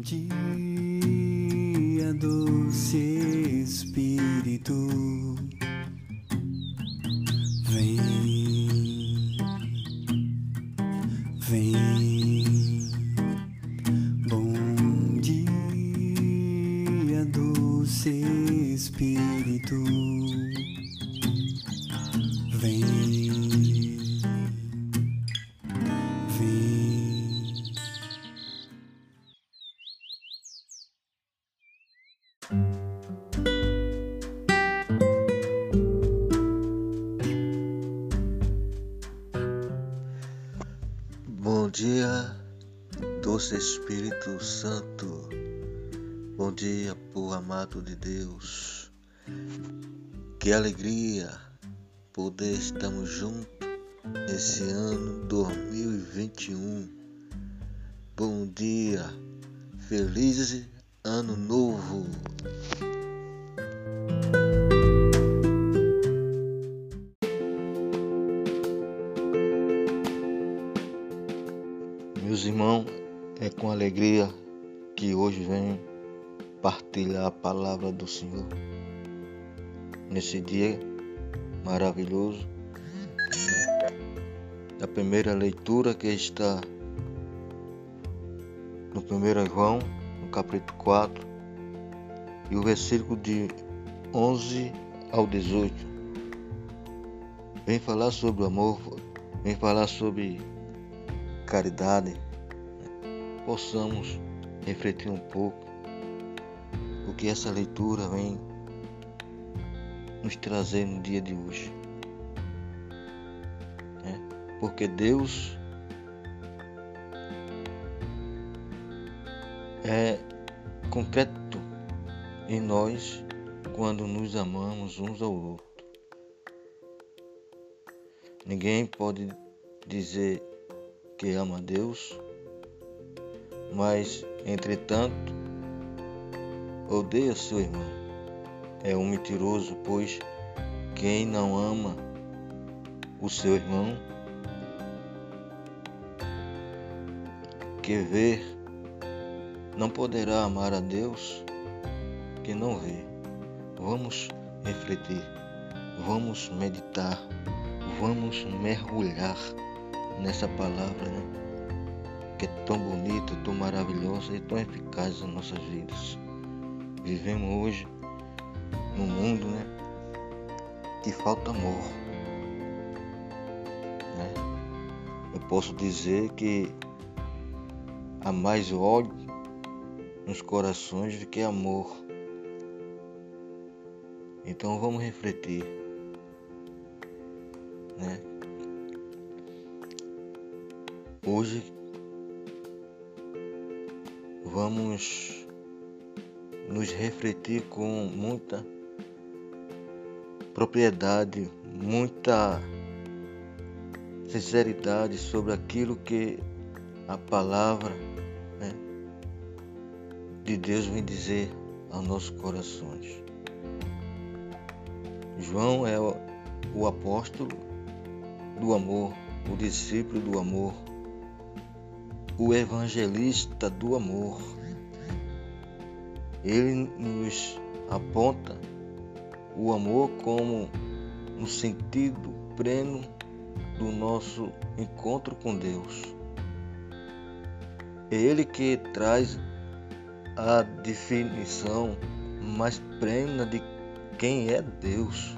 dia, doce Espírito, doce Espírito Santo. Bom dia, povo amado de Deus. Que alegria poder estarmos juntos nesse ano 2021. Bom dia, feliz ano novo. Alegria que hoje venho partilhar a palavra do Senhor. Nesse dia maravilhoso, a primeira leitura que está no 1 João, no capítulo 4, e o versículo de 11 ao 18. Vem falar sobre o amor, vem falar sobre caridade, possamos refletir um pouco o que essa leitura vem nos trazer no dia de hoje. né? Porque Deus é concreto em nós quando nos amamos uns ao outro. Ninguém pode dizer que ama a Deus, mas, entretanto, odeia seu irmão. É um mentiroso, pois quem não ama o seu irmão, que vê, não poderá amar a Deus que não vê. Vamos refletir, vamos meditar, vamos mergulhar nessa palavra, né? Que é tão bonita, tão maravilhosa e tão eficaz nas nossas vidas. Vivemos hoje num mundo, né? Que falta amor. Né? Eu posso dizer que há mais ódio nos corações do que amor. Então vamos refletir, né? Hoje vamos nos refletir com muita propriedade, muita sinceridade sobre aquilo que a palavra né, de Deus vem dizer aos nossos corações. João é o, o apóstolo do amor, o discípulo do amor, o evangelista do amor. Ele nos aponta o amor como um sentido pleno do nosso encontro com Deus. É Ele que traz a definição mais plena de quem é Deus.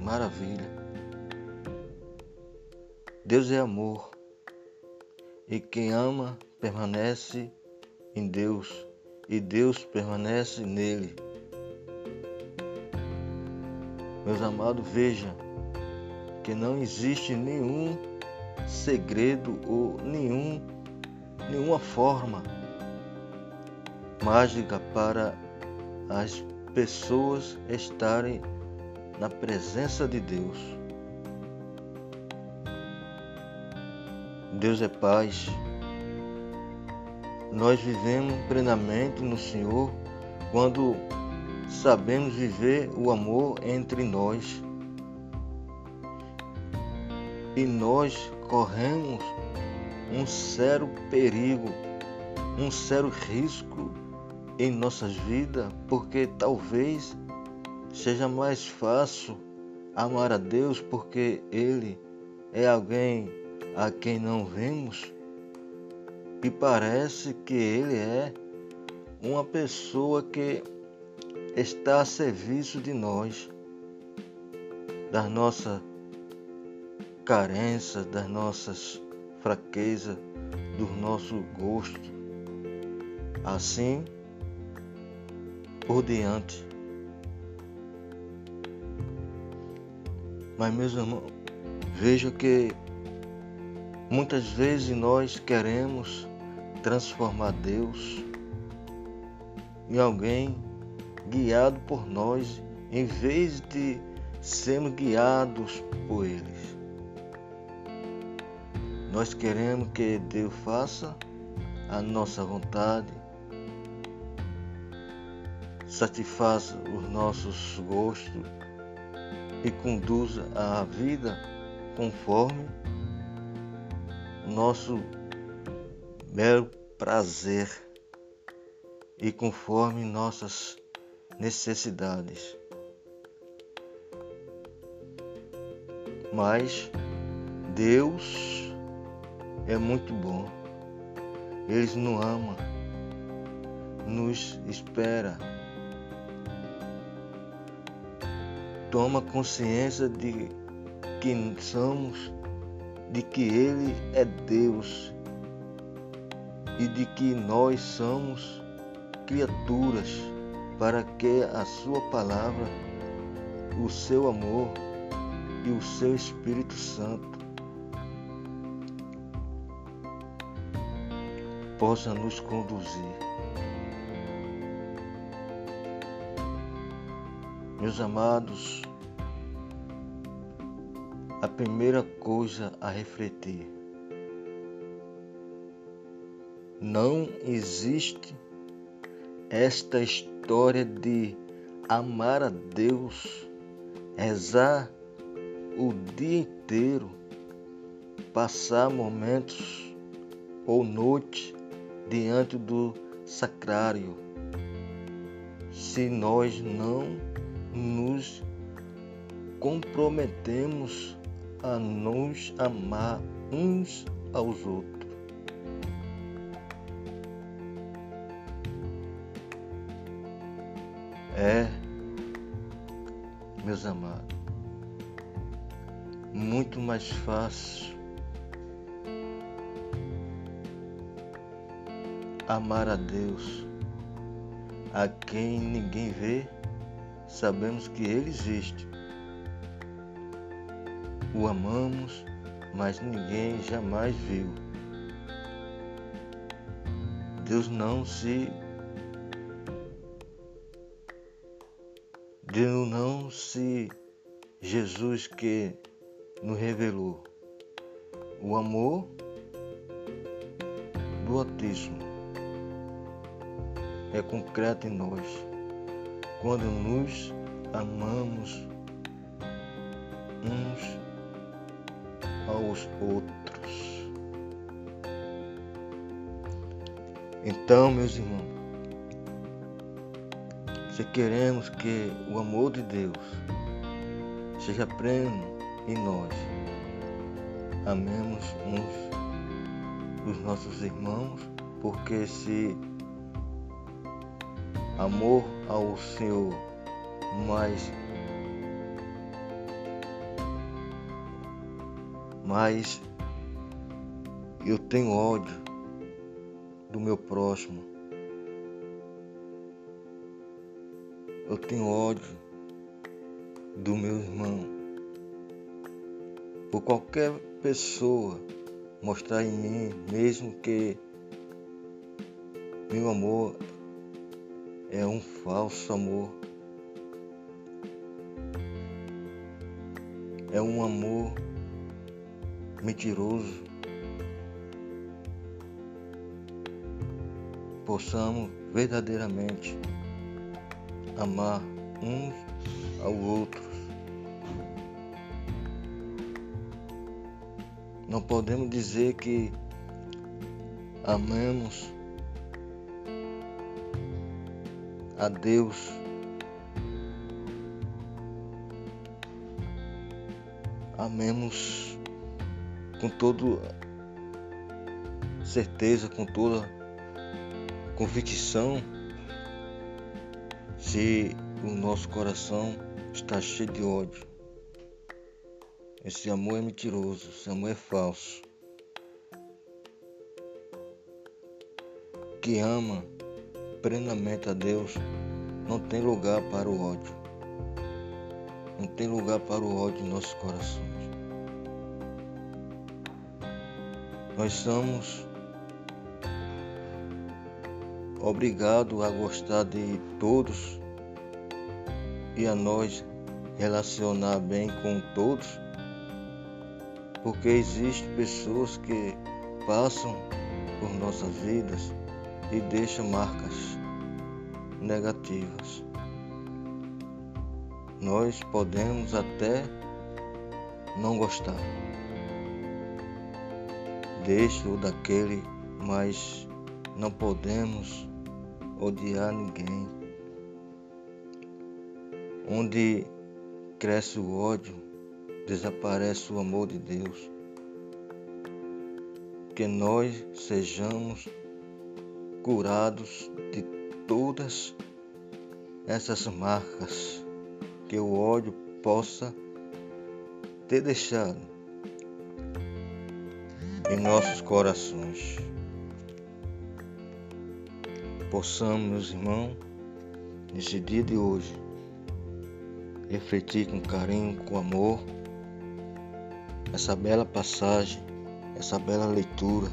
Maravilha. Deus é amor. E quem ama permanece em Deus, e Deus permanece nele. Meus amados, vejam que não existe nenhum segredo ou nenhum, nenhuma forma mágica para as pessoas estarem na presença de Deus. Deus é paz. Nós vivemos plenamente no Senhor quando sabemos viver o amor entre nós. E nós corremos um sério perigo, um sério risco em nossas vidas, porque talvez seja mais fácil amar a Deus porque Ele é alguém a quem não vemos e parece que Ele é uma pessoa que está a serviço de nós, das nossas carências, das nossas fraquezas, do nosso gosto. Assim por diante. Mas, meus irmãos, vejo que muitas vezes nós queremos transformar Deus em alguém guiado por nós, em vez de sermos guiados por eles. Nós queremos que Deus faça a nossa vontade, satisfaça os nossos gostos e conduza a vida conforme nosso belo prazer e conforme nossas necessidades. Mas Deus é muito bom. Ele nos ama, nos espera toma consciência de que somos, de que Ele é Deus e de que nós somos criaturas para que a Sua palavra, o seu amor e o seu Espírito Santo possa nos conduzir. Meus amados, a primeira coisa a refletir: não existe esta história de amar a Deus, rezar o dia inteiro, passar momentos ou noite diante do sacrário, se nós não nos comprometemos a nos amar uns aos outros. É, meus amados, muito mais fácil amar a Deus, a quem ninguém vê sabemos que Ele existe. O amamos, mas ninguém jamais viu. Deus não se Deus não se Jesus que nos revelou o amor do Altíssimo é concreto em nós quando nos amamos uns aos outros. Então, meus irmãos, se queremos que o amor de Deus seja pleno em nós, amemos uns os nossos irmãos, porque se amor ao Senhor, mas mas eu tenho ódio do meu próximo. Eu tenho ódio do meu irmão. Por qualquer pessoa mostrar em mim, mesmo que meu amor é um falso amor. É um amor mentiroso. Possamos verdadeiramente amar uns aos outros. Não podemos dizer que amamos a Deus. Amemos com toda certeza, com toda convicção, se o nosso coração está cheio de ódio. Esse amor é mentiroso, esse amor é falso. Que ama plenamente a Deus não tem lugar para o ódio. Não tem lugar para o ódio em nossos corações. Nós somos obrigados a gostar de todos e a nós relacionar bem com todos porque existem pessoas que passam por nossas vidas e deixam marcas negativas. Nós podemos até não gostar deste ou daquele, mas não podemos odiar ninguém. Onde cresce o ódio, desaparece o amor de Deus. Que nós sejamos curados de todas essas marcas que o ódio possa ter deixado em nossos corações. Possamos, meus irmãos, nesse dia de hoje, refletir com carinho, com amor essa bela passagem, essa bela leitura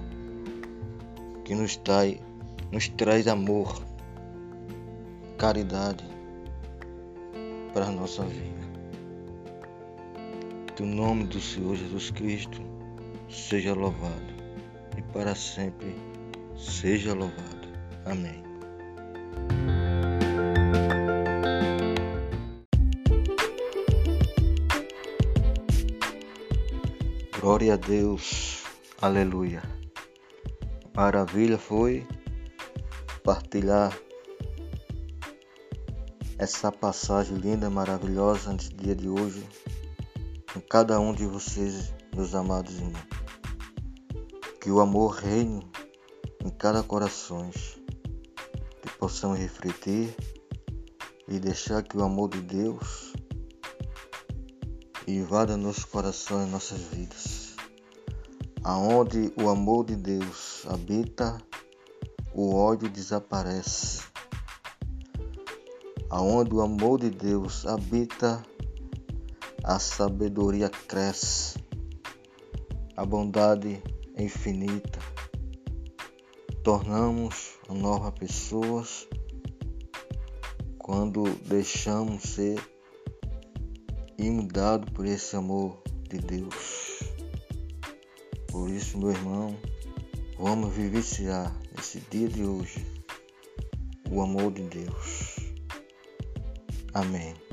que nos traz, nos traz amor, caridade para a nossa vida. Que o nome do Senhor Jesus Cristo seja louvado e para sempre seja louvado. Amém. Glória a Deus, aleluia. Maravilha foi partilhar essa passagem linda, maravilhosa nesse dia de hoje com cada um de vocês, meus amados irmãos. Que o amor reine em cada coração, que possamos refletir e deixar que o amor de Deus invada nossos corações e nossas vidas aonde o amor de Deus habita, o ódio desaparece. Aonde o amor de Deus habita, a sabedoria cresce, a bondade é infinita. Tornamos novas pessoas quando deixamos ser inundados por esse amor de Deus. Por isso, meu irmão, vamos vivenciar nesse dia de hoje o amor de Deus. Amém.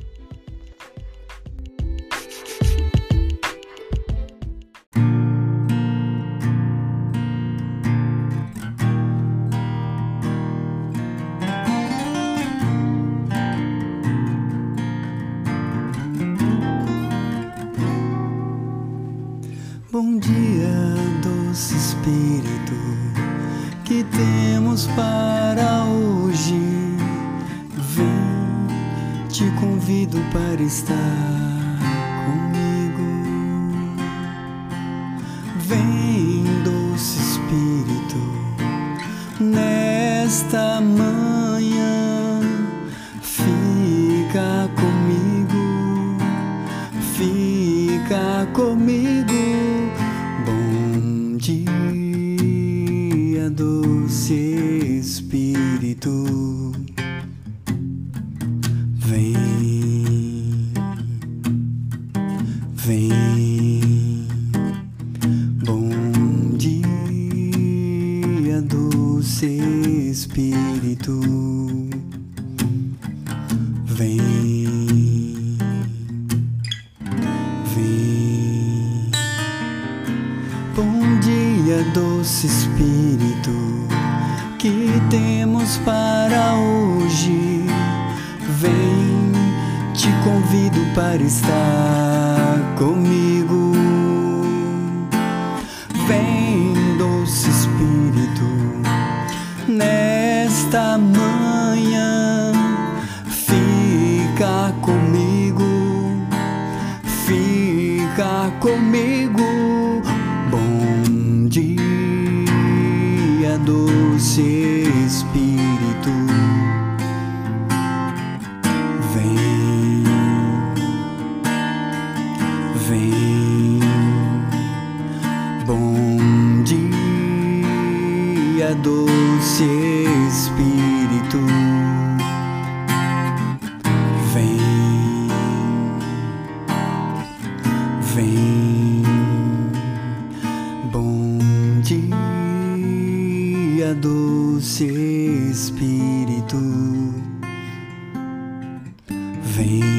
Para hoje. Vem, te convido para estar doce Espírito, Que temos para hoje. Vem, te convido para estar comigo. Doce Espírito. Espírito. Vem,